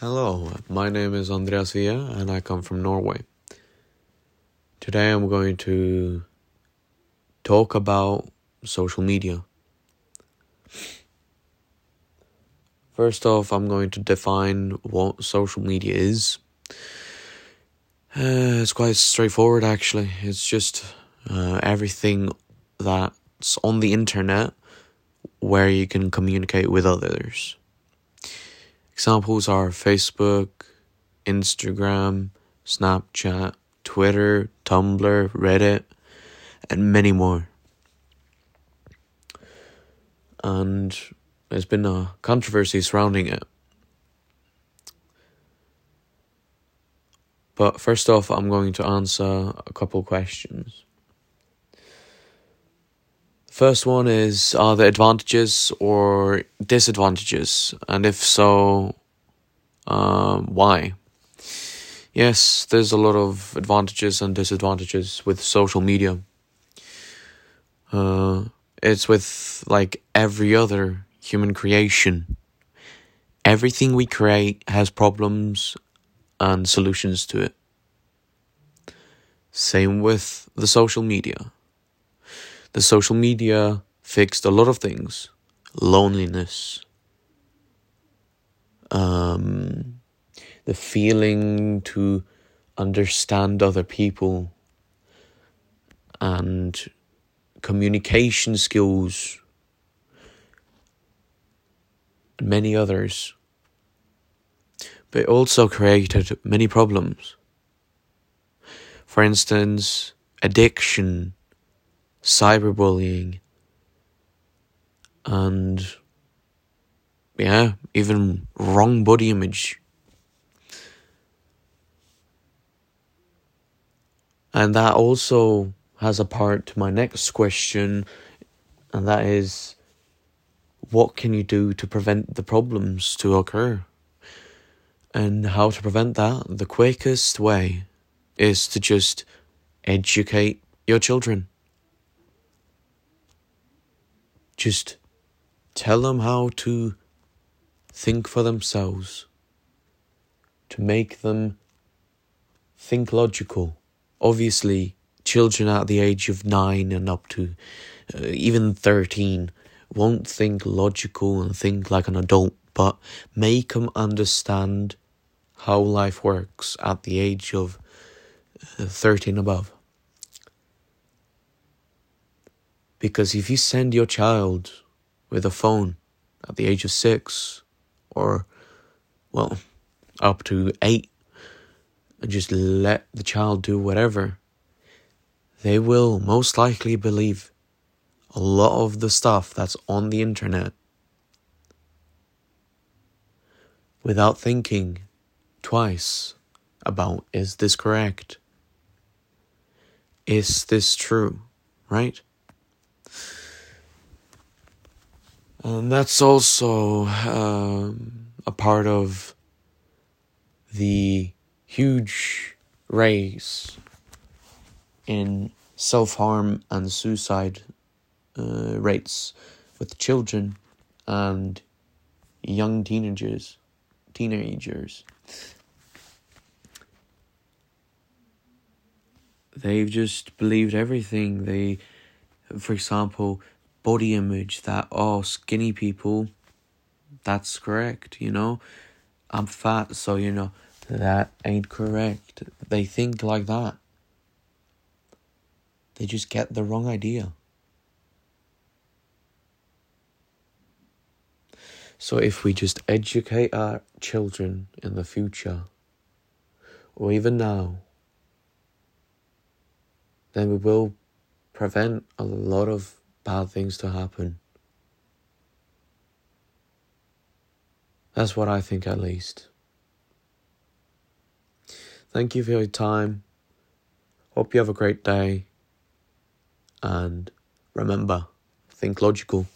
Hello, my name is Andreas Villa and I come from Norway. Today I'm going to talk about social media. First off, I'm going to define what social media is. Uh, it's quite straightforward actually. It's just uh, everything that's on the internet where you can communicate with others. Examples are Facebook, Instagram, Snapchat, Twitter, Tumblr, Reddit, and many more. And there's been a controversy surrounding it. But first off, I'm going to answer a couple questions. First one is Are there advantages or disadvantages? And if so, uh, why? Yes, there's a lot of advantages and disadvantages with social media. Uh, it's with like every other human creation. Everything we create has problems and solutions to it. Same with the social media the social media fixed a lot of things loneliness, um, the feeling to understand other people, and communication skills, and many others. But it also created many problems. For instance, addiction cyberbullying, and yeah, even wrong body image. And that also has a part to my next question, and that is what can you do to prevent the problems to occur? And how to prevent that? The quickest way is to just educate your children. Just tell them how to think for themselves, to make them think logical. Obviously, children at the age of nine and up to uh, even 13 won't think logical and think like an adult, but make them understand how life works at the age of uh, 13 above. Because if you send your child with a phone at the age of six, or, well, up to eight, and just let the child do whatever, they will most likely believe a lot of the stuff that's on the internet without thinking twice about is this correct? Is this true? Right? And that's also um, a part of the huge raise in self harm and suicide uh, rates with children and young teenagers. Teenagers. They've just believed everything. They, for example, body image that oh skinny people that's correct you know? I'm fat so you know that ain't correct. They think like that. They just get the wrong idea. So if we just educate our children in the future or even now then we will prevent a lot of bad things to happen. That's what I think, at least. Thank you for your time. Hope you have a great day. And remember, think logical.